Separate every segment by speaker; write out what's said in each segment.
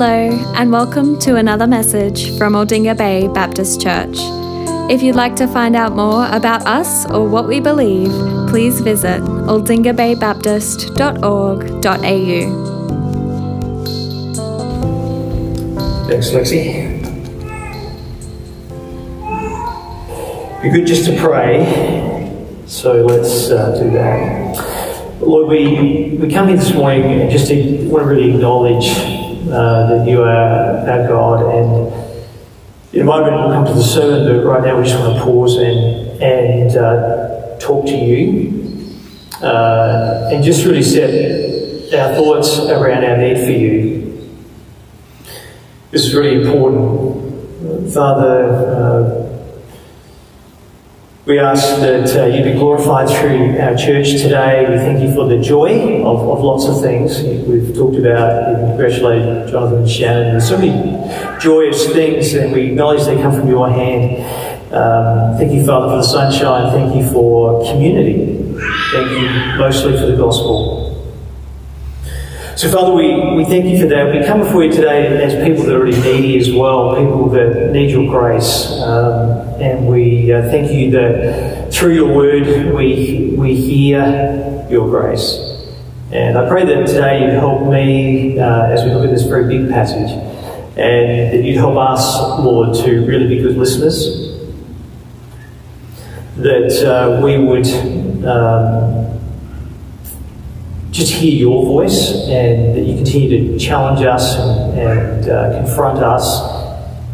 Speaker 1: Hello, and welcome to another message from Aldinga Bay Baptist Church. If you'd like to find out more about us or what we believe, please visit aldingabaybaptist.org.au.
Speaker 2: Thanks, Lexi. Be good just to pray, so let's uh, do that. Lord, we, we come here this morning and just to want to really acknowledge uh, that you are our God. And in a moment, we'll come to the sermon, but right now we just want to pause and, and uh, talk to you uh, and just really set our thoughts around our need for you. This is really important. Father, uh, we ask that uh, you be glorified through our church today. We thank you for the joy of, of lots of things. We've talked about, we congratulate Jonathan and Shannon. There's so many joyous things, and we acknowledge they come from your hand. Um, thank you, Father, for the sunshine. Thank you for community. Thank you mostly for the gospel. So, Father, we, we thank you for that. We come before you today as people that are really needy as well, people that need your grace. Um, and we uh, thank you that through your word we, we hear your grace. And I pray that today you'd help me uh, as we look at this very big passage, and that you'd help us, Lord, to really be good listeners. That uh, we would. Um, just hear your voice and that you continue to challenge us and, uh, confront us,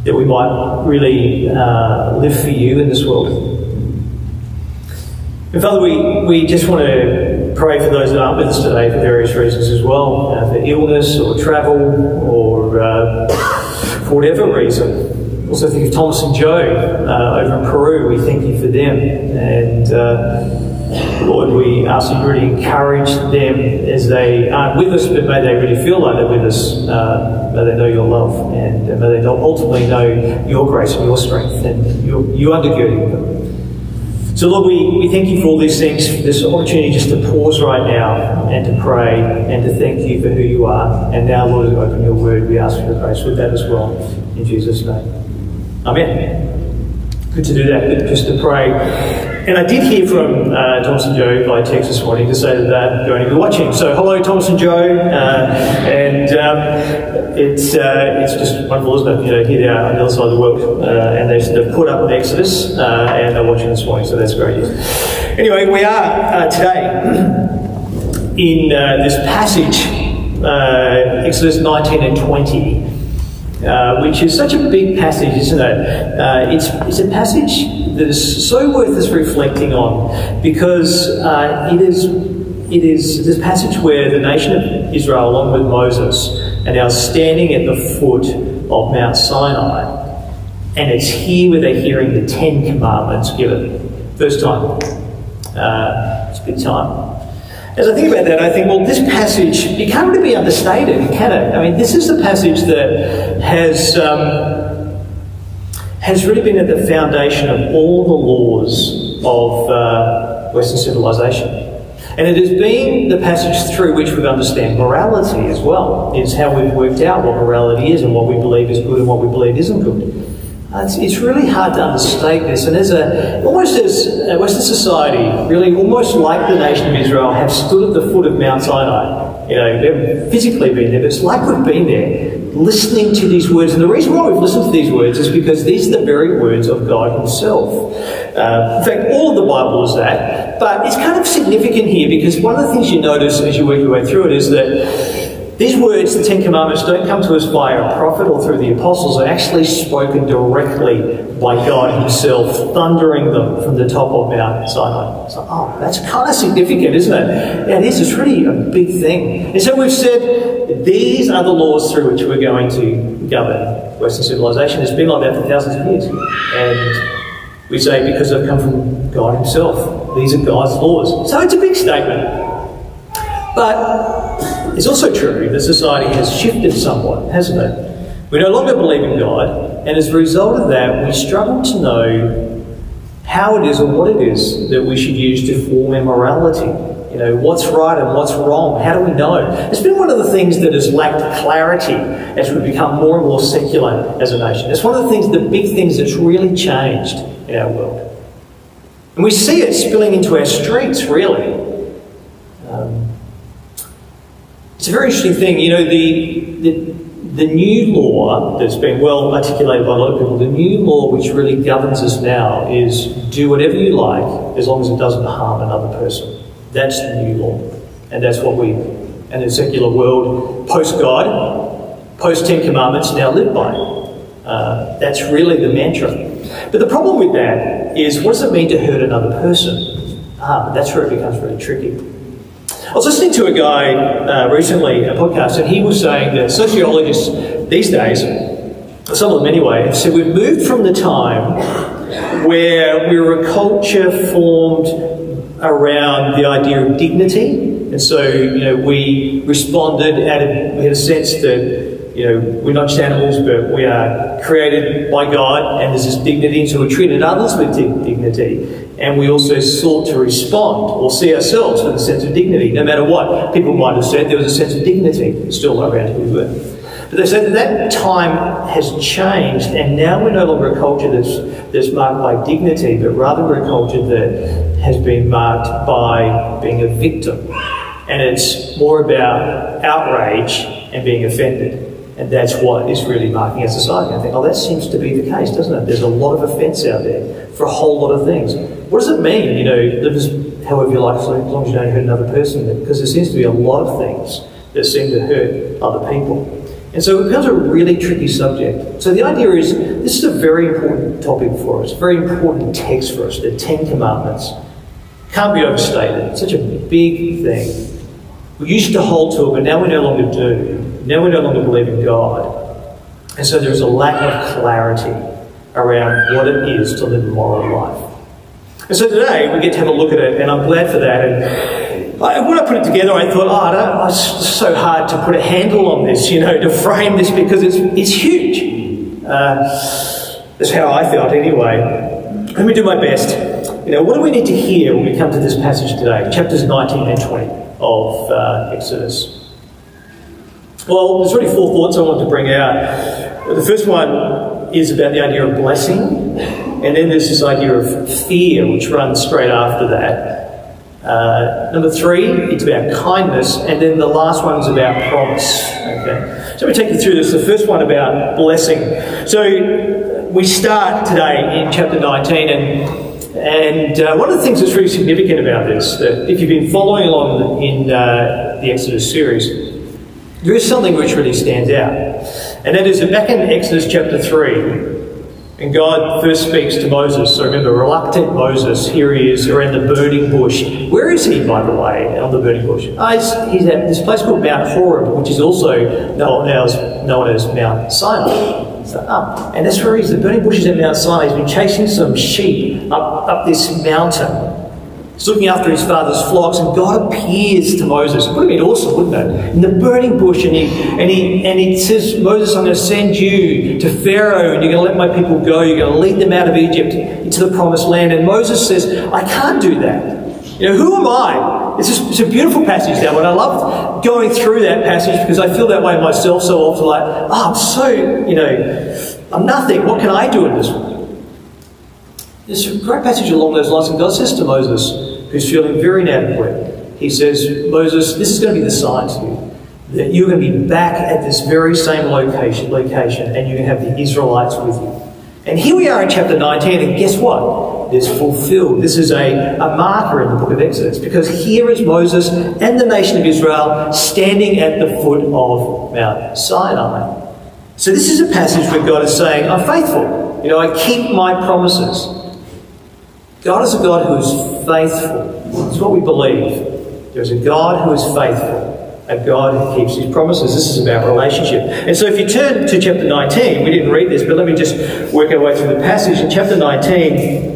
Speaker 2: that we might really uh, live for you in this world. And Father, we, we just want to pray for those that aren't with us today for various reasons as well, uh, for illness or travel or uh, for whatever reason. Also think of Thomas and Joe uh, over in Peru. We thank you for them. And uh, Lord, we ask you to really encourage them as they aren't with us, but may they really feel like they're with us. Uh, may they know your love and may they ultimately know your grace and your strength and your, you undergirding them. So, Lord, we, we thank you for all these things, this opportunity just to pause right now and to pray and to thank you for who you are. And now, Lord, as we open your word, we ask for your grace with that as well. In Jesus' name. Amen. Good to do that, just to pray. And I did hear from uh, Thomas and Joe by text this morning to say that they're going to be watching. So hello, Thomas and Joe, uh, and um, it's uh, it's just wonderful, isn't it? You know, here they are on the other side of the world, uh, and they've, they've put up Exodus, uh, and they're watching this morning. So that's great news. Anyway, we are uh, today in this passage, Exodus 19 and 20. Uh, which is such a big passage, isn't it? Uh, it's, it's a passage that is so worth us reflecting on because uh, it is it is this passage where the nation of Israel, along with Moses, are now standing at the foot of Mount Sinai, and it's here where they're hearing the Ten Commandments given. First time. Uh, it's a big time. As I think about that, I think, well, this passage, it can't really be understated, can it? I mean, this is the passage that has, um, has really been at the foundation of all the laws of uh, Western civilization. And it has been the passage through which we understand morality as well, is how we've worked out what morality is and what we believe is good and what we believe isn't good. Uh, it's, it's, really hard to understate this. And as a, almost as a Western society, really almost like the nation of Israel, have stood at the foot of Mount Sinai. You know, they've physically been there, but it's like we've been there, listening to these words. And the reason why we've listened to these words is because these are the very words of God Himself. Uh, in fact, all of the Bible is that. But it's kind of significant here because one of the things you notice as you work your way through it is that these words, the Ten Commandments, don't come to us via a prophet or through the apostles. They're actually spoken directly by God Himself, thundering them from the top of Mount Sinai. So, oh, that's kind of significant, isn't it? Yeah, it is. Really a big thing. And so we've said these are the laws through which we're going to govern Western civilization. It's been like that for thousands of years. And we say because they've come from God Himself. These are God's laws. So it's a big statement. But it's also true that society has shifted somewhat, hasn't it? We no longer believe in God, and as a result of that, we struggle to know how it is or what it is that we should use to form our morality You know, what's right and what's wrong? How do we know? It's been one of the things that has lacked clarity as we become more and more secular as a nation. It's one of the things, the big things that's really changed in our world. And we see it spilling into our streets, really. Um, it's a very interesting thing. You know, the, the, the new law that's been well articulated by a lot of people, the new law which really governs us now is do whatever you like as long as it doesn't harm another person. That's the new law. And that's what we, in the secular world, post God, post Ten Commandments, now live by. Uh, that's really the mantra. But the problem with that is what does it mean to hurt another person? Ah, that's where it becomes really tricky. I was listening to a guy uh, recently, a podcast, and he was saying that sociologists these days, some of them anyway, have said we've moved from the time where we were a culture formed around the idea of dignity. And so, you know, we responded, at we had a sense that you know, we're not just animals, but we are created by God, and there's this dignity, and so we treated others with dignity. And we also sought to respond or see ourselves with a sense of dignity. No matter what people might have said, there was a sense of dignity still around who we were. But they said that, that time has changed, and now we're no longer a culture that's, that's marked by dignity, but rather we're a culture that has been marked by being a victim. And it's more about outrage and being offended. And that's what is really marking our society. I think, oh, that seems to be the case, doesn't it? There's a lot of offence out there for a whole lot of things. What does it mean, you know, live as however you like, as long as you don't hurt another person? Because there seems to be a lot of things that seem to hurt other people. And so it becomes a really tricky subject. So the idea is this is a very important topic for us, very important text for us, the Ten Commandments. Can't be overstated. It's such a big thing. We used to hold to it, but now we no longer do. Now we no longer believe in God. And so there's a lack of clarity around what it is to live a moral life. And so today we get to have a look at it, and I'm glad for that. And I, when I put it together, I thought, oh, oh, it's so hard to put a handle on this, you know, to frame this because it's, it's huge. Uh, that's how I felt anyway. Let me do my best. You know, what do we need to hear when we come to this passage today, chapters 19 and 20 of uh, Exodus? Well, there's really four thoughts I want to bring out. The first one is about the idea of blessing, and then there's this idea of fear, which runs straight after that. Uh, number three, it's about kindness, and then the last one is about promise. Okay, so we take you through this. The first one about blessing. So we start today in chapter 19, and and uh, one of the things that's really significant about this, that if you've been following along in uh, the Exodus series, there is something which really stands out. And that is that back in Exodus chapter 3, and God first speaks to Moses. So remember, reluctant Moses, here he is around the burning bush. Where is he, by the way, on the burning bush? Oh, he's, he's at this place called Mount Horeb, which is also known as, known as Mount Sinai. So up. And that's where he's. The burning bush is at Mount Sinai. He's been chasing some sheep up, up this mountain. He's looking after his father's flocks, and God appears to Moses. It would have been awesome, wouldn't it? In the burning bush, and he and he and he says, Moses, I'm going to send you to Pharaoh, and you're going to let my people go. You're going to lead them out of Egypt into the promised land. And Moses says, I can't do that. You know, who am I? It's, just, it's a beautiful passage that one. I love going through that passage because I feel that way myself so often. Like, oh, I'm so, you know, I'm nothing. What can I do in this one? There's a great passage along those lines, and God says to Moses, who's feeling very inadequate, He says, Moses, this is going to be the sign to you that you're going to be back at this very same location, location and you're going to have the Israelites with you. And here we are in chapter 19, and guess what? It's fulfilled. This is a, a marker in the book of Exodus because here is Moses and the nation of Israel standing at the foot of Mount Sinai. So, this is a passage where God is saying, I'm faithful. You know, I keep my promises. God is a God who is faithful. It's what we believe. There's a God who is faithful, a God who keeps his promises. This is about relationship. And so if you turn to chapter 19, we didn't read this, but let me just work our way through the passage. In chapter 19,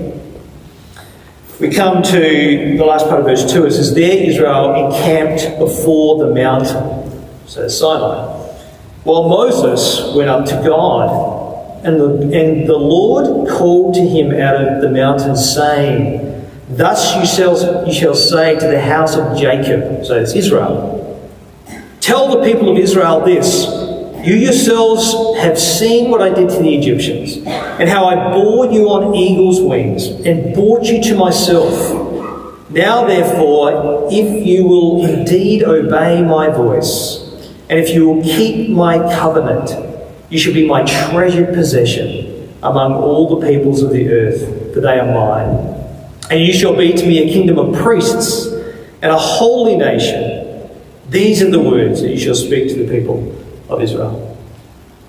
Speaker 2: we come to the last part of verse 2. It says, There Israel encamped before the mountain, so Sinai. While Moses went up to God and the, and the Lord called to him out of the mountain, saying, Thus you shall, you shall say to the house of Jacob, so it's Israel, tell the people of Israel this You yourselves have seen what I did to the Egyptians, and how I bore you on eagle's wings, and brought you to myself. Now, therefore, if you will indeed obey my voice, and if you will keep my covenant, you shall be my treasured possession among all the peoples of the earth, for they are mine. And you shall be to me a kingdom of priests and a holy nation. These are the words that you shall speak to the people of Israel.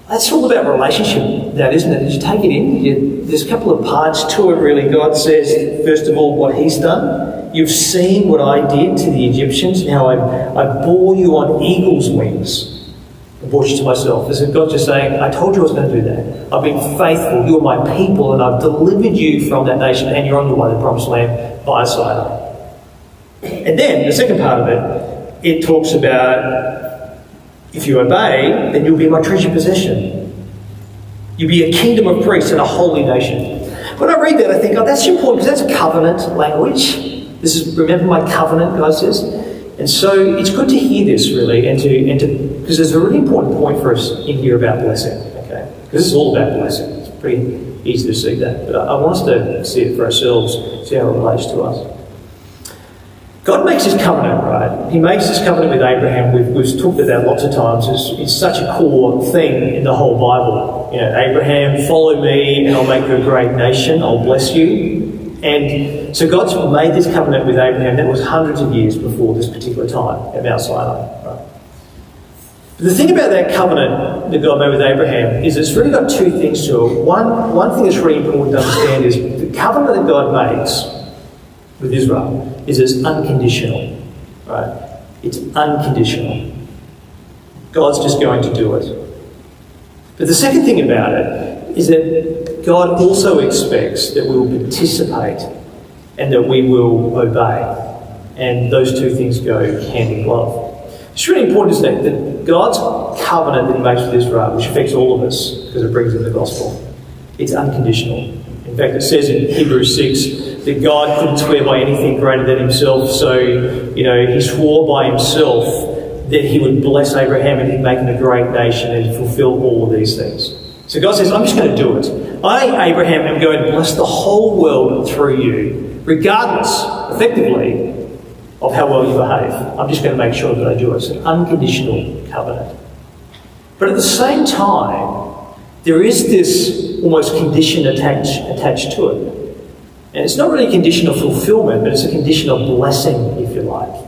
Speaker 2: That's all about relationship, that isn't it? You take it in. You, there's a couple of parts to it, really. God says, first of all, what He's done. You've seen what I did to the Egyptians, how I, I bore you on eagle's wings you to myself. Is God just saying, I told you I was going to do that. I've been faithful. You're my people, and I've delivered you from that nation, and you're on your way to the promised land by Sinai. And then the second part of it, it talks about if you obey, then you'll be my treasured possession. You'll be a kingdom of priests and a holy nation. When I read that, I think, oh, that's important because that's covenant language. This is, remember my covenant, God says. And so it's good to hear this really, and to and to because there's a really important point for us in here about blessing. Okay, this is all about blessing. It's pretty easy to see that, but I, I want us to see it for ourselves, see how it relates to us. God makes his covenant, right? He makes his covenant with Abraham. We've, we've talked about that lots of times. It's, it's, such a core thing in the whole Bible. You know, Abraham, follow me and I'll make you a great nation. I'll bless you. And so God's made this covenant with Abraham. That was hundreds of years before this particular time at Mount Sinai. Right? The thing about that covenant that God made with Abraham is it's really got two things to it. One, one thing that's really important to understand is the covenant that God makes with Israel is it's unconditional. Right? It's unconditional. God's just going to do it. But the second thing about it is that God also expects that we will participate and that we will obey. And those two things go hand in glove. It's really important, isn't it, that God's covenant that He makes with Israel, which affects all of us because it brings in the gospel, it's unconditional. In fact, it says in Hebrews 6 that God couldn't swear by anything greater than himself. So, you know, he swore by himself that he would bless Abraham and he'd make him a great nation and fulfill all of these things. So God says, I'm just going to do it. I, Abraham, am going to bless the whole world through you, regardless, effectively, of how well you behave. I'm just going to make sure that I do it. It's an unconditional covenant. But at the same time, there is this almost condition attached, attached to it. And it's not really a condition of fulfillment, but it's a condition of blessing, if you like.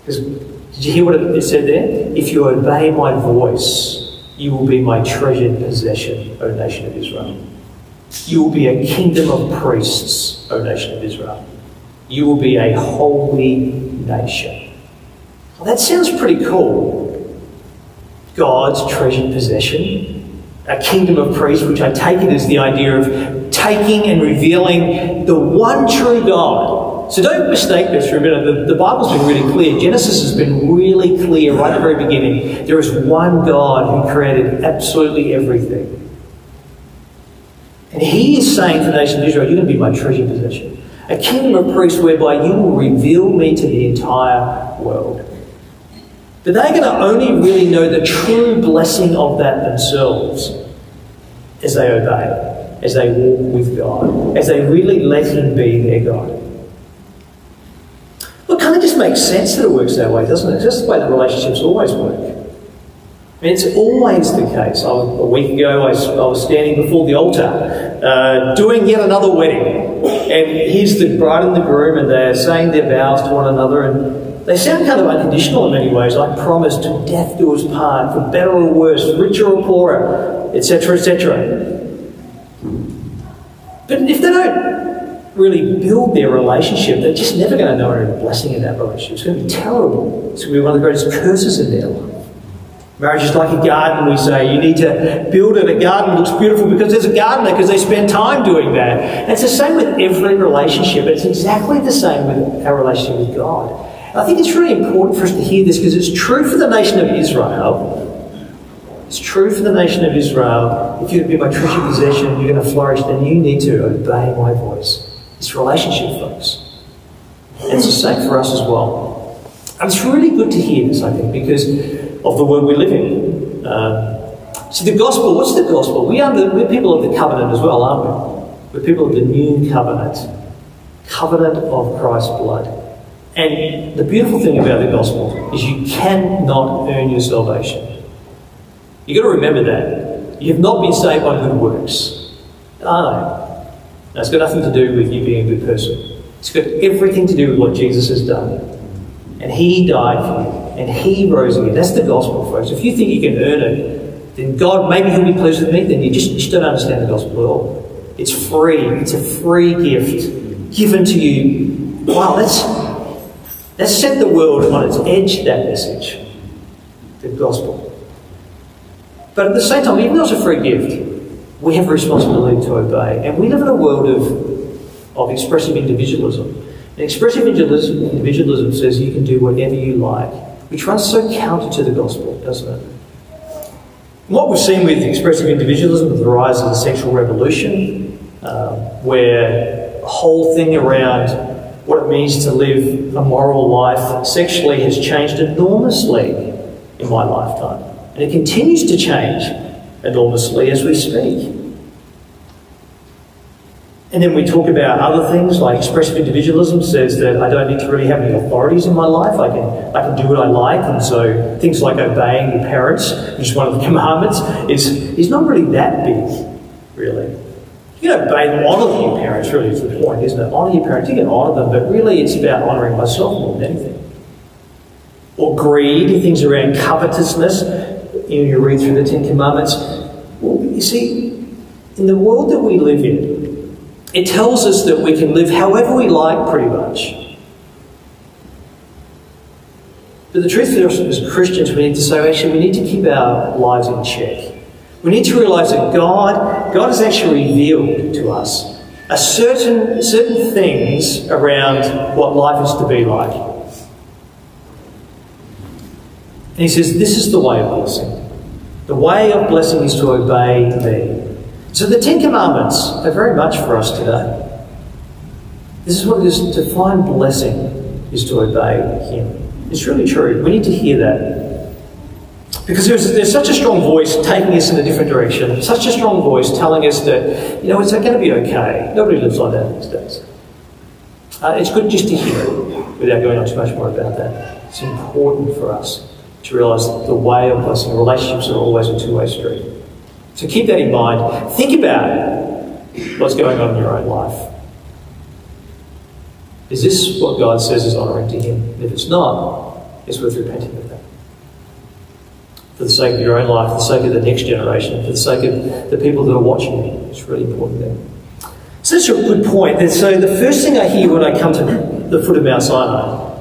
Speaker 2: Because did you hear what it said there? If you obey my voice, you will be my treasured possession, O nation of Israel. You will be a kingdom of priests, O nation of Israel. You will be a holy nation. Well, that sounds pretty cool. God's treasured possession, a kingdom of priests, which I take it as the idea of taking and revealing the one true God. So don't mistake this for a minute. The, the Bible's been really clear. Genesis has been really clear right at the very beginning. There is one God who created absolutely everything. And He is saying to the nation of Israel, You're going to be my treasure possession. A kingdom of priests whereby you will reveal me to the entire world. But they're going to only really know the true blessing of that themselves as they obey as they walk with God, as they really let Him be their God. Well, it kind of just makes sense that it works that way, doesn't it? It's just the way that relationships always work. It's always the case. I, a week ago, I was, I was standing before the altar uh, doing yet another wedding. And here's the bride and the groom, and they're saying their vows to one another. And they sound kind of unconditional in many ways. I promise to death do us part, for better or worse, richer or poorer, etc., etc. But if they don't really build their relationship, they're just never going to know any blessing in that relationship. It's going to be terrible. It's going to be one of the greatest curses in their life. Marriage is like a garden, we say. You need to build it. A garden looks beautiful because there's a gardener, because they spend time doing that. And it's the same with every relationship. It's exactly the same with our relationship with God. I think it's really important for us to hear this because it's true for the nation of Israel. It's true for the nation of Israel. If you're going to be my treasured possession, you're going to flourish, then you need to obey my voice. It's relationship, folks. And it's the same for us as well. And it's really good to hear this, I think, because of the world we live in. Um, see, the gospel, what's the gospel? We are the, we're people of the covenant as well, aren't we? We're people of the new covenant, covenant of Christ's blood. And the beautiful thing about the gospel is you cannot earn your salvation. You've got to remember that. You have not been saved by good works. Ah, no. That's got nothing to do with you being a good person. It's got everything to do with what Jesus has done. And He died for you. And He rose again. That's the gospel, folks. If you think you can earn it, then God, maybe He'll be pleased with me, then you just, just don't understand the gospel at all. It's free. It's a free gift given to you. Wow, that's, that's set the world on its edge, that message. The gospel. But at the same time, even though it's a free gift, we have a responsibility to obey. And we live in a world of, of expressive individualism. And expressive individualism says you can do whatever you like, which runs so counter to the gospel, doesn't it? What we've seen with expressive individualism, with the rise of the sexual revolution, um, where the whole thing around what it means to live a moral life sexually has changed enormously in my lifetime. And it continues to change enormously as we speak. And then we talk about other things like expressive individualism says that I don't need to really have any authorities in my life. I can, I can do what I like. And so things like obeying your parents, which is one of the commandments, is, is not really that big, really. You can obey and honour your parents, really, is the point, isn't it? Honour your parents, you can honour them, but really it's about honouring myself more than anything. Or greed, things around covetousness. You, know, you read through the Ten Commandments. Well, you see, in the world that we live in, it tells us that we can live however we like, pretty much. But the truth is, as Christians, we need to say, actually, we need to keep our lives in check. We need to realize that God, God has actually revealed to us a certain, certain things around what life is to be like. And He says, This is the way of blessing. The way of blessing is to obey me. So the Ten Commandments are very much for us today. This is what it is to find blessing is to obey Him. It's really true. We need to hear that. Because there's, there's such a strong voice taking us in a different direction, such a strong voice telling us that, you know, it's going to be okay. Nobody lives like that these days. Uh, it's good just to hear it without going on too much more about that. It's important for us to realise that the way of blessing, relationships are always a two way street. So keep that in mind. Think about what's going on in your own life. Is this what God says is honouring to Him? If it's not, it's worth repenting of that. For the sake of your own life, for the sake of the next generation, for the sake of the people that are watching you. It's really important there. So that's a good point. So the first thing I hear when I come to the foot of Mount Sinai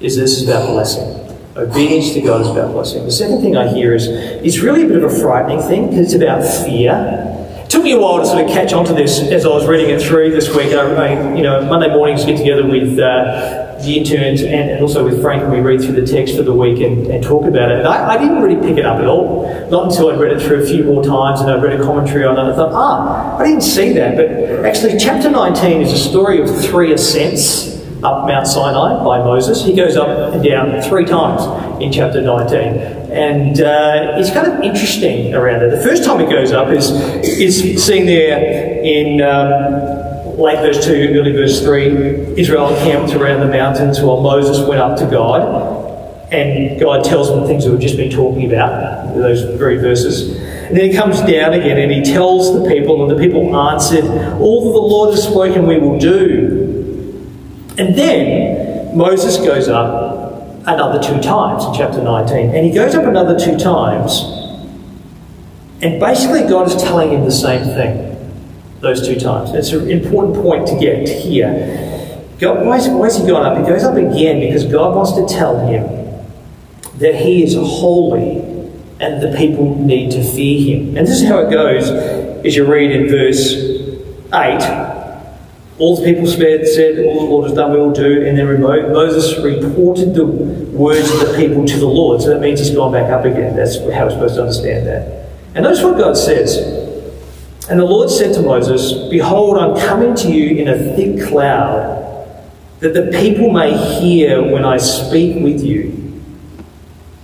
Speaker 2: is this is about blessing. Obedience to God is about blessing. The second thing I hear is it's really a bit of a frightening thing because it's about fear. It took me a while to sort of catch on to this as I was reading it through this week. I, you know, Monday mornings get together with uh, the interns and, and, also with Frank and we read through the text for the week and, and talk about it. And I, I, didn't really pick it up at all. Not until I'd read it through a few more times and I'd read a commentary on it. I thought, ah, I didn't see that. But actually, chapter 19 is a story of three ascents up Mount Sinai by Moses. He goes up and down three times in chapter 19. And uh, it's kind of interesting around it. The first time he goes up is, is seen there in um, late verse 2, early verse 3. Israel encamped around the mountains while Moses went up to God. And God tells the things that we've just been talking about, those very verses. And then he comes down again and he tells the people, and the people answered, All that the Lord has spoken we will do. And then Moses goes up another two times in chapter 19. And he goes up another two times. And basically, God is telling him the same thing those two times. It's an important point to get here. God, why, is, why he gone up? He goes up again because God wants to tell him that he is holy and the people need to fear him. And this is how it goes as you read in verse 8. All the people spared, said, All the Lord has done, we will do. And then Moses reported the words of the people to the Lord. So that means he's gone back up again. That's how we're supposed to understand that. And notice what God says. And the Lord said to Moses, Behold, I'm coming to you in a thick cloud, that the people may hear when I speak with you,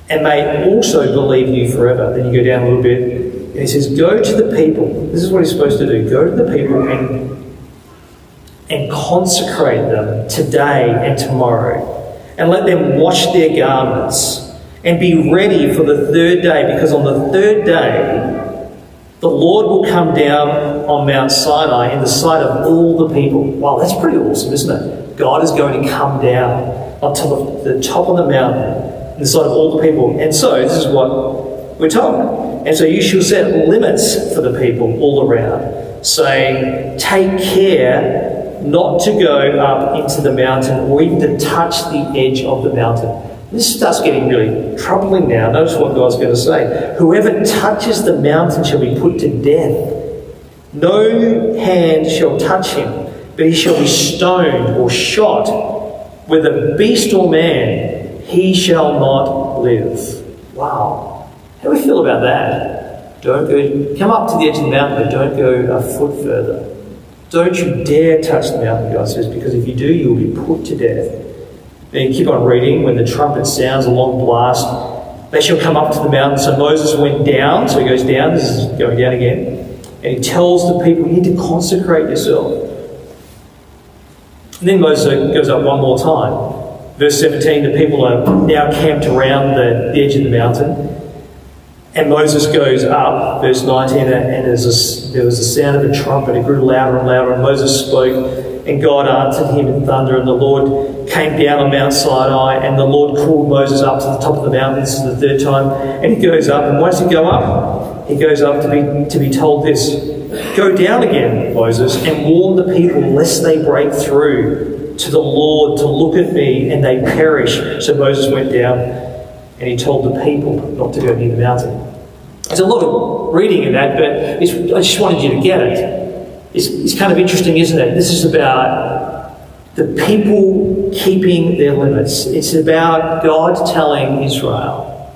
Speaker 2: and may also believe you forever. Then you go down a little bit, and he says, Go to the people. This is what he's supposed to do. Go to the people and, and consecrate them today and tomorrow, and let them wash their garments, and be ready for the third day, because on the third day, the Lord will come down on Mount Sinai in the sight of all the people. Wow, that's pretty awesome, isn't it? God is going to come down on top of the top of the mountain in the sight of all the people. And so this is what we're told. And so you shall set limits for the people all around, saying, Take care not to go up into the mountain or even to touch the edge of the mountain. This starts getting really troubling now. Notice what God's going to say. Whoever touches the mountain shall be put to death. No hand shall touch him, but he shall be stoned or shot. Whether beast or man, he shall not live. Wow. How do we feel about that? Don't go, come up to the edge of the mountain, but don't go a foot further. Don't you dare touch the mountain, God says, because if you do, you will be put to death. And you keep on reading, when the trumpet sounds a long blast, they shall come up to the mountain. So Moses went down, so he goes down, this is going down again, and he tells the people, you need to consecrate yourself. And then Moses goes up one more time. Verse 17, the people are now camped around the edge of the mountain. And Moses goes up, verse 19, and a, there was a sound of a trumpet. It grew louder and louder, and Moses spoke. And God answered him in thunder, and the Lord came down on Mount Sinai, and the Lord called Moses up to the top of the mountain. This is the third time. And he goes up, and why does he go up? He goes up to be, to be told this Go down again, Moses, and warn the people lest they break through to the Lord to look at me and they perish. So Moses went down and he told the people not to go near the mountain. There's a lot of reading in that, but I just wanted you to get it. it is, is kind of interesting, isn't it? This is about the people keeping their limits. It's about God telling Israel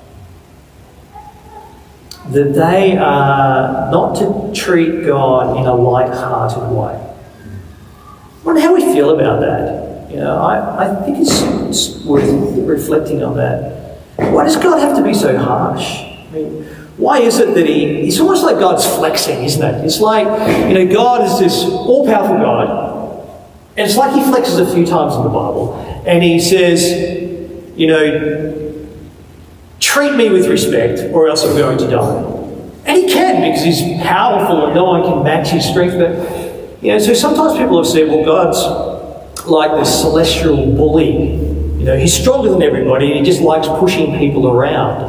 Speaker 2: that they are not to treat God in a light-hearted way. I wonder how we feel about that. You know, I, I think it's, it's worth reflecting on that. Why does God have to be so harsh? I mean, why is it that he, it's almost like God's flexing, isn't it? It's like, you know, God is this all powerful God, and it's like he flexes a few times in the Bible, and he says, you know, treat me with respect, or else I'm going to die. And he can, because he's powerful and no one can match his strength. But, you know, so sometimes people have said, well, God's like this celestial bully. You know, he's stronger than everybody, he just likes pushing people around.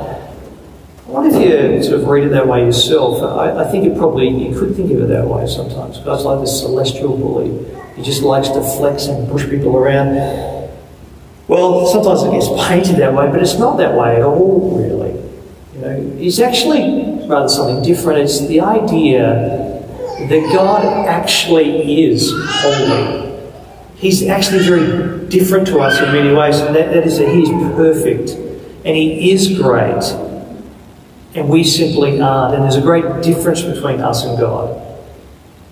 Speaker 2: What if you sort of read it that way yourself? I, I, think it probably, you could think of it that way sometimes. God's like this celestial bully. He just likes to flex and push people around. Well, sometimes it gets painted that way, but it's not that way at all, really. You know, it's actually rather something different. It's the idea that God actually is holy. He's actually very different to us in many ways, and that, that is that He is perfect and He is great and we simply aren't. And there's a great difference between us and God.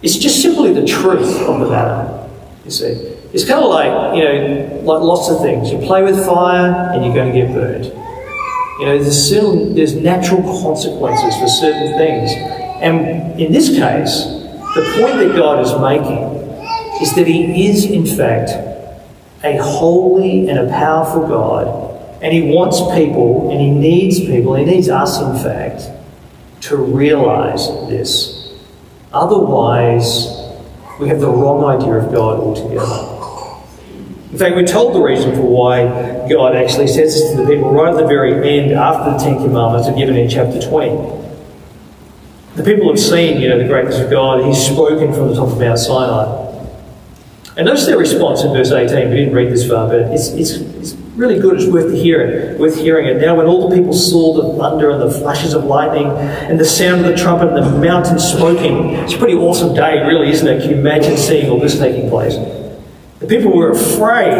Speaker 2: It's just simply the truth of the matter, you see. It's kind of like, you know, like lots of things. You play with fire and you're going to get burned. You know, there's, certain, there's natural consequences for certain things. And in this case, the point that God is making is that He is, in fact, a holy and a powerful God and he wants people, and he needs people, he needs us, in fact, to realize this. Otherwise, we have the wrong idea of God altogether. In fact, we're told the reason for why God actually says this to the people right at the very end after the Ten Commandments are given in chapter 20. The people have seen, you know, the greatness of God. He's spoken from the top of Mount Sinai. And notice their response in verse 18. We didn't read this far, but it's, it's, it's really good. It's worth hearing. Worth hearing it. Now, when all the people saw the thunder and the flashes of lightning and the sound of the trumpet and the mountain smoking, it's a pretty awesome day, really, isn't it? Can you imagine seeing all this taking place? The people were afraid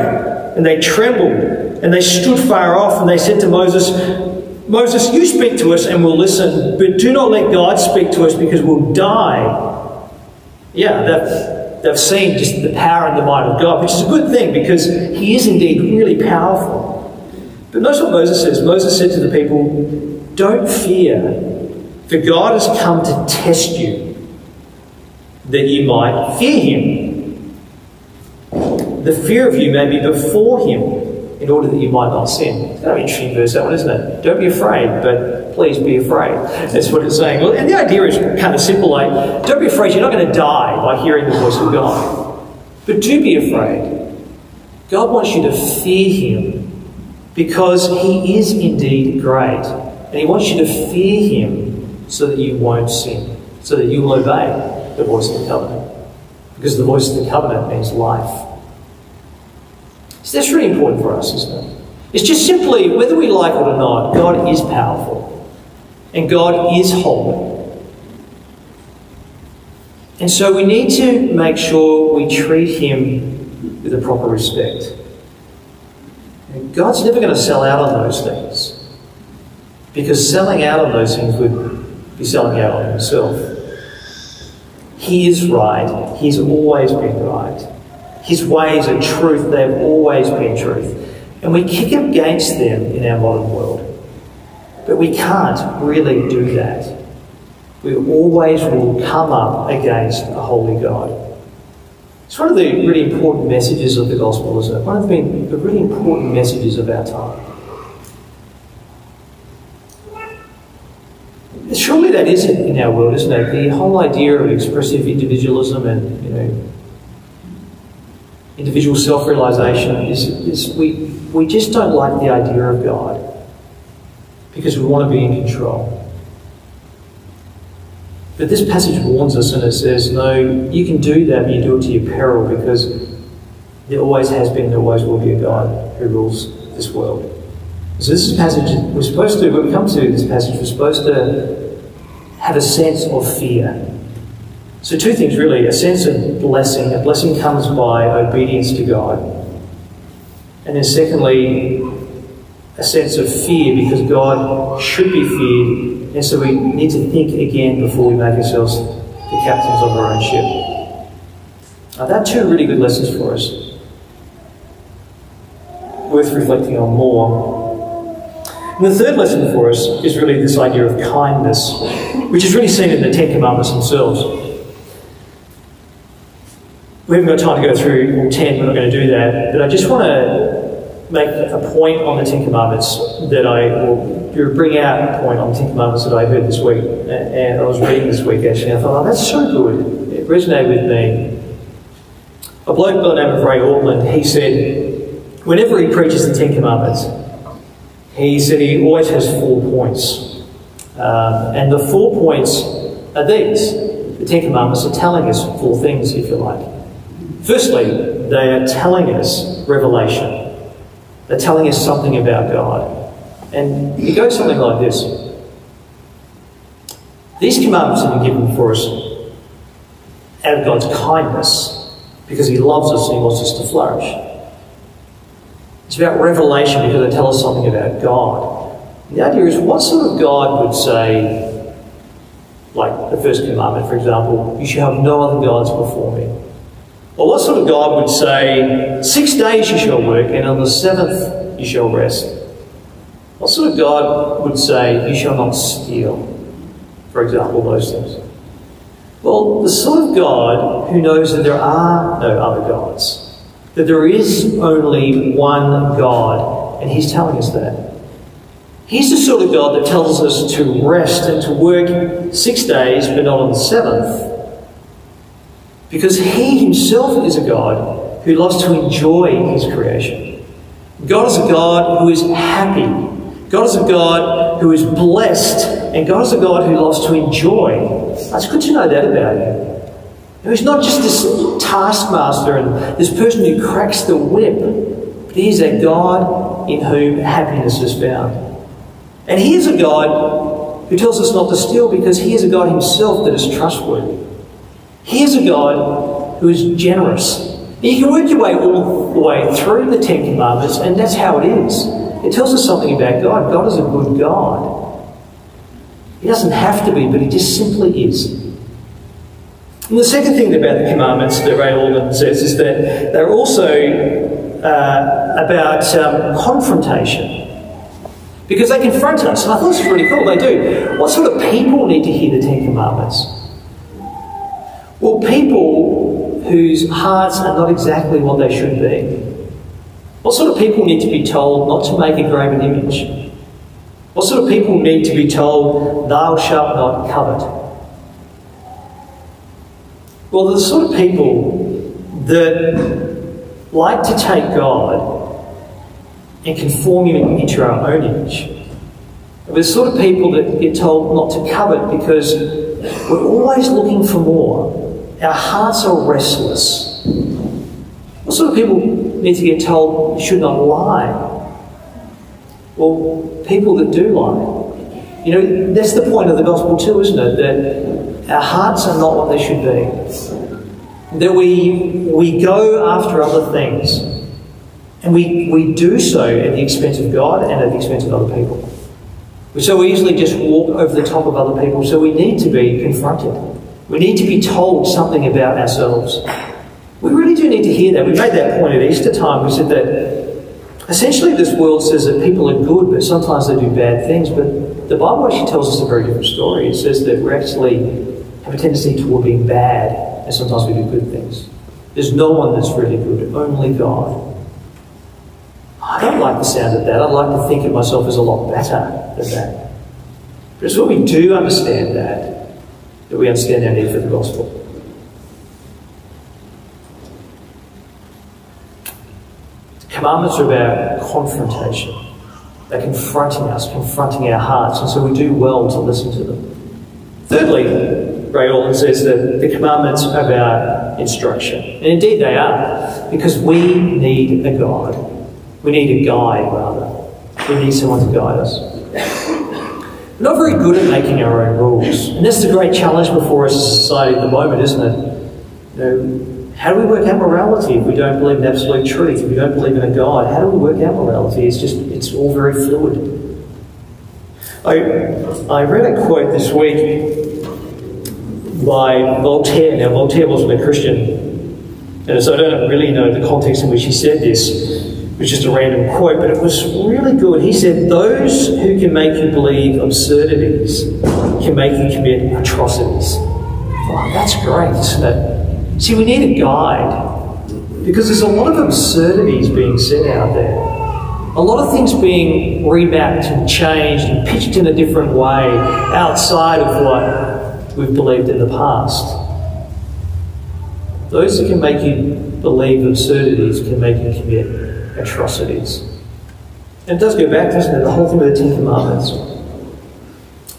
Speaker 2: and they trembled and they stood far off and they said to Moses, Moses, you speak to us and we'll listen, but do not let God speak to us because we'll die. yeah, they've seen just the power and the might of God, which is a good thing because He is indeed really powerful. But notice what Moses says. Moses said to the people, Don't fear, for God has come to test you, that you might fear Him. The fear of you may be before Him, in order that you might not sin. It's kind of interesting verse, that one, isn't it? Don't be afraid, but please be afraid. That's what it's saying. And the idea is kind of simple like, don't be afraid, you're not going to die by hearing the voice of God. But do be afraid. God wants you to fear Him because He is indeed great. And He wants you to fear Him so that you won't sin, so that you will obey the voice of the covenant. Because the voice of the covenant means life. So that's really important for us, isn't it? It's just simply, whether we like it or not, God is powerful. And God is holy. And so we need to make sure we treat Him with a proper respect. God's never going to sell out on those things. Because selling out on those things would be selling out on Himself. He is right. He's always been right. His ways are truth, they've always been truth. And we kick against them in our modern world. But we can't really do that. We always will come up against a holy God. It's one of the really important messages of the gospel, isn't it? One of the, really important messages of our time. Surely that is it in our world, isn't it? The whole idea of expressive individualism and you know individual self-realization is, is we, we just don't like the idea of God because we want to be in control. But this passage warns us and it says, no, you can do that, but you do it to your peril because there always has been, and there always will be a God who rules this world. So this is a passage, we're supposed to, when we come to this passage, we're supposed to have a sense of fear. So, two things really a sense of blessing. A blessing comes by obedience to God. And then, secondly, a sense of fear because God should be feared. And so, we need to think again before we make ourselves the captains of our own ship. Now, that two really good lessons for us. Worth reflecting on more. And the third lesson for us is really this idea of kindness, which is really seen in the Ten Commandments themselves. We haven't got time to go through all 10, we're not going to do that. But I just want to make a point on the Ten Commandments that I will bring out a point on the Ten Commandments that I heard this week. And I was reading this week actually, and I thought, oh, that's so good. It resonated with me. A bloke by the name of Ray Ortlund, he said, whenever he preaches the Ten Commandments, he said he always has four points. Um, and the four points are these. The Ten Commandments are telling us four things, if you like. Firstly, they are telling us revelation. They're telling us something about God. And it goes something like this These commandments have been given for us out of God's kindness because He loves us and He wants us to flourish. It's about revelation because they tell us something about God. The idea is what sort of God would say, like the first commandment, for example, you shall have no other gods before me. Well, what sort of God would say, Six days you shall work, and on the seventh you shall rest? What sort of God would say, You shall not steal? For example, those things. Well, the sort of God who knows that there are no other gods, that there is only one God, and He's telling us that. He's the sort of God that tells us to rest and to work six days, but not on the seventh because He Himself is a God who loves to enjoy His creation. God is a God who is happy. God is a God who is blessed. And God is a God who loves to enjoy. It's good to know that about Him. He's not just this taskmaster and this person who cracks the whip, but He is a God in whom happiness is found. And He is a God who tells us not to steal because He is a God Himself that is trustworthy. Here's a God who is generous. You can work your way all the way through the Ten Commandments, and that's how it is. It tells us something about God. God is a good God. He doesn't have to be, but He just simply is. And the second thing about the commandments that Ray Ortlund says is that they're also uh, about um, confrontation. Because they confront us, and I thought this was really cool, they do. What sort of people need to hear the Ten Commandments? Well, people whose hearts are not exactly what they should be. What sort of people need to be told not to make a graven image? What sort of people need to be told, thou shalt not covet? Well, the sort of people that like to take God and conform him into our own image. The sort of people that get told not to covet because we're always looking for more. Our hearts are restless. What sort of people need to get told should not lie? Well, people that do lie. You know, that's the point of the gospel too, isn't it? That our hearts are not what they should be. That we we go after other things and we, we do so at the expense of God and at the expense of other people. So we so easily just walk over the top of other people, so we need to be confronted. We need to be told something about ourselves. We really do need to hear that. We made that point at Easter time. We said that essentially this world says that people are good, but sometimes they do bad things. But the Bible actually tells us a very different story. It says that we actually have a tendency toward being bad, and sometimes we do good things. There's no one that's really good, only God. I don't like the sound of that. I'd like to think of myself as a lot better than that. But it's when we do understand that, that we understand our need for the gospel. Commandments are about confrontation. They're confronting us, confronting our hearts, and so we do well to listen to them. Thirdly, Ray Ortlund says that the commandments are about instruction. And indeed they are, because we need a God we need a guide, rather. We need someone to guide us. Not very good at making our own rules. And this is a great challenge before us as a society at the moment, isn't it? You know, how do we work out morality if we don't believe in absolute truth, if we don't believe in a God? How do we work out morality? It's just, it's all very fluid. I, I read a quote this week by Voltaire. Now, Voltaire wasn't a Christian, and so I don't really know the context in which he said this which is a random quote, but it was really good. He said, Those who can make you believe absurdities can make you commit atrocities. Oh, that's great, isn't it? See, we need a guide because there's a lot of absurdities being said out there. A lot of things being remapped and changed and pitched in a different way outside of what we've believed in the past. Those who can make you believe absurdities can make you commit atrocities. And it does go back, doesn't it? The whole thing with the Ten Commandments.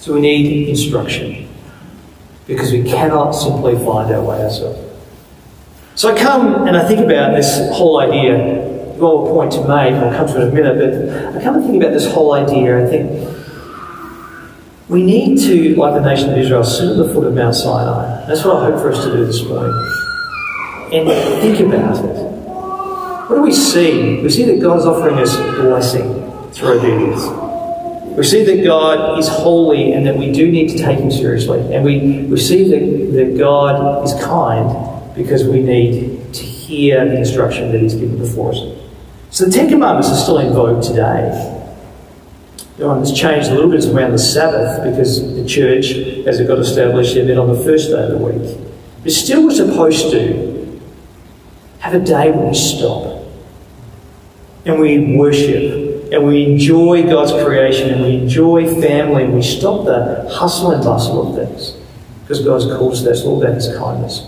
Speaker 2: So we need instruction because we cannot simply find our way ourselves. So I come and I think about this whole idea. I've got a point to make, I'll come to it in a minute, but I come and think about this whole idea and think we need to, like the nation of Israel, sit at the foot of Mount Sinai. That's what I hope for us to do this morning. And think about it. What do we see? We see that God is offering us blessing through obedience. We see that God is holy and that we do need to take Him seriously. And we, we see that, that God is kind because we need to hear the instruction that He's given before us. So the Ten Commandments are still in vogue today. The one changed a little bit around the Sabbath because the church, as it got established, they met on the first day of the week. But still, we're supposed to have a day when we stop and we worship and we enjoy God's creation and we enjoy family and we stop the hustle and bustle of things because God's called us that's all about His kindness.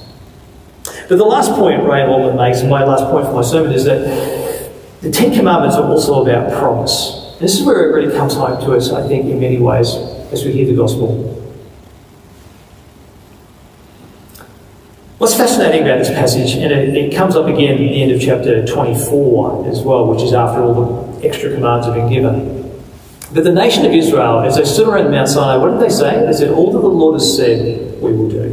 Speaker 2: But the last point Ray Ortlund makes, and my last point for my sermon, is that the Ten Commandments are also about promise. This is where it really comes home to us, I think, in many ways, as we hear the gospel. What's fascinating about this passage, and it, it, comes up again at the end of chapter 24 as well, which is after all the extra commands have been given. But the nation of Israel, as they stood around Mount Sinai, what did they say? They said, All that the Lord has said, we will do.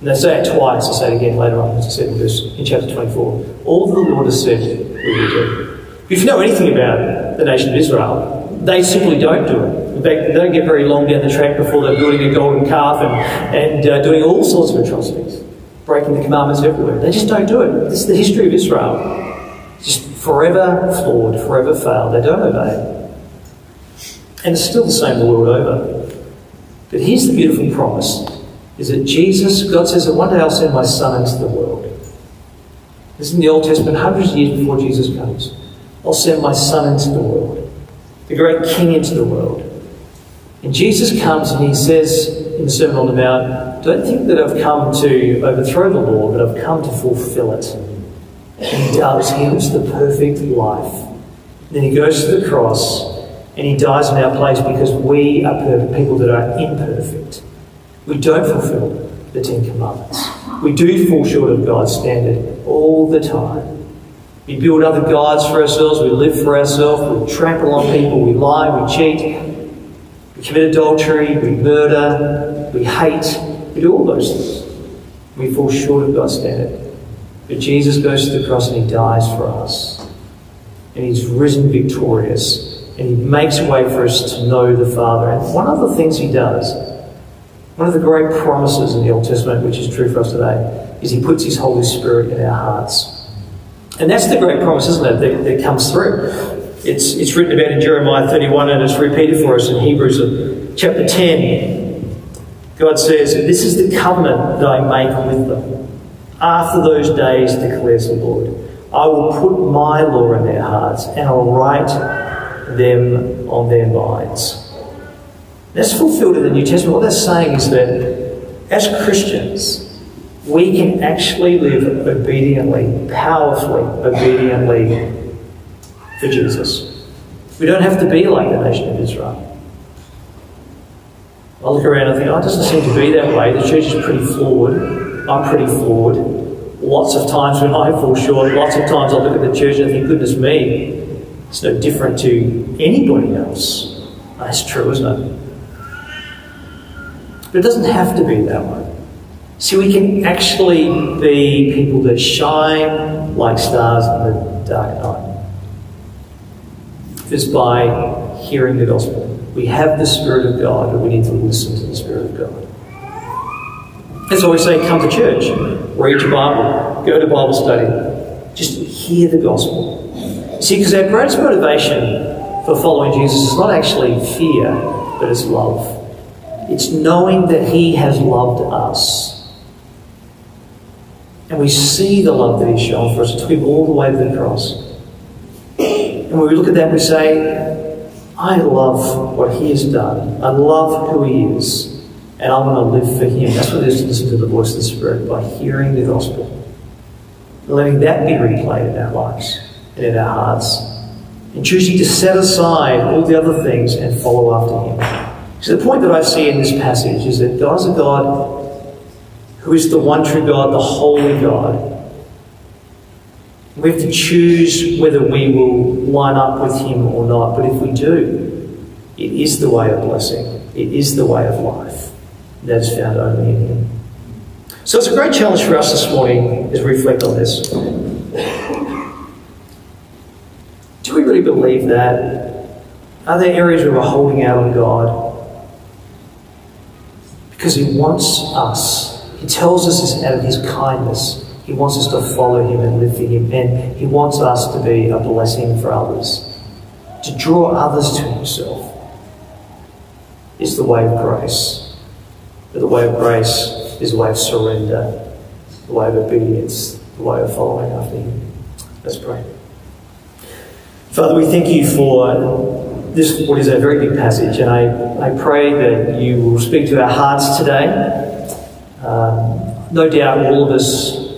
Speaker 2: And they say it twice. They say it again later on, as I said in, verse, in chapter 24. All that the Lord has said, we will do. If you know anything about the nation of Israel, they simply don't do it. In fact, they don't get very long down the track before they're building a golden calf and, and uh, doing all sorts of atrocities breaking the commandments everywhere. They just don't do it. This is the history of Israel. Just forever flawed, forever failed. They don't obey. And it's still the same the world over. But here's the beautiful promise is that Jesus, God says that one day I'll send my son into the world. This is in the Old Testament, hundreds of years before Jesus comes. I'll send my son into the world, the great king into the world. And Jesus comes and he says in the Sermon on the Mount, Don't think that I've come to overthrow the law, but I've come to fulfill it. And he does. He lives the perfect life. Then he goes to the cross and he dies in our place because we are people that are imperfect. We don't fulfill the Ten Commandments. We do fall short of God's standard all the time. We build other gods for ourselves, we live for ourselves, we trample on people, we lie, we cheat, we commit adultery, we murder, we hate, we do all those things. We fall short of God's standard. But Jesus goes to the cross and he dies for us. And he's risen victorious. And he makes a way for us to know the Father. And one of the things he does one of the great promises in the Old Testament, which is true for us today, is He puts His Holy Spirit in our hearts. And that's the great promise, isn't it, that, that comes through. It's, it's written about in Jeremiah 31 and it's repeated for us in Hebrews chapter 10. God says, This is the covenant that I make with them. After those days, declares the Lord, I will put my law in their hearts and I'll write them on their minds. That's fulfilled in the New Testament. What that's saying is that as Christians, we can actually live obediently, powerfully, obediently for Jesus. We don't have to be like the nation of Israel. I look around and think, oh, it doesn't seem to be that way. The church is pretty flawed. I'm pretty flawed. Lots of times when I fall short, lots of times I look at the church and think, goodness me, it's no different to anybody else. That's true, isn't it? But it doesn't have to be that way. See, we can actually be people that shine like stars in the dark night. Just by hearing the gospel. We have the Spirit of God, but we need to listen to the Spirit of God. That's why we say come to church, read your Bible, go to Bible study, just hear the gospel. See, because our greatest motivation for following Jesus is not actually fear, but it's love. It's knowing that He has loved us. And we see the love that He's shown for us. It took Him all the way to the cross. And when we look at that, we say, I love what He has done. I love who He is. And I want to live for Him. That's what it is to listen to the voice of the Spirit by hearing the gospel. And letting that be replayed in our lives and in our hearts. And choosing to set aside all the other things and follow after Him. So the point that I see in this passage is that God is a God who is the one true God, the holy God. We have to choose whether we will line up with Him or not. But if we do, it is the way of blessing. It is the way of life. That is found only in Him. So it's a great challenge for us this morning as we reflect on this. Do we really believe that? Are there areas where we're holding out on God? Because He wants us. He tells us this out of His kindness. He wants us to follow Him and live for Him. And He wants us to be a blessing for others, to draw others to Himself. Is the way of grace. But the way of grace is the way of surrender, the way of obedience, the way of following after Him. Let's pray. Father, we thank you for this what is a very big passage, and I, I pray that you will speak to our hearts today. Um, no doubt, all of us,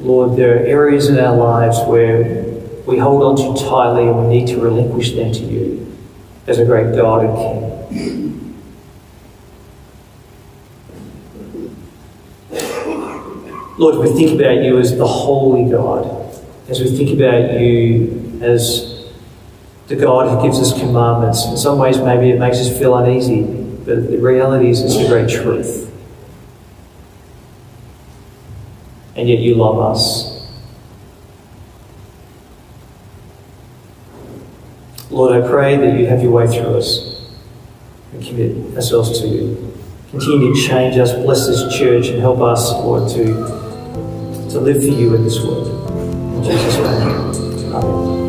Speaker 2: Lord, there are areas in our lives where we hold on too tightly and we need to relinquish them to you as a great God and King. Lord, we think about you as the holy God, as we think about you as the God who gives us commandments. In some ways, maybe it makes us feel uneasy, but the reality is it's the great truth. And yet you love us. Lord, I pray that you have your way through us and commit ourselves to you. Continue to change us, bless this church, and help us, Lord, to to live for you in this world. In Jesus' name. Amen.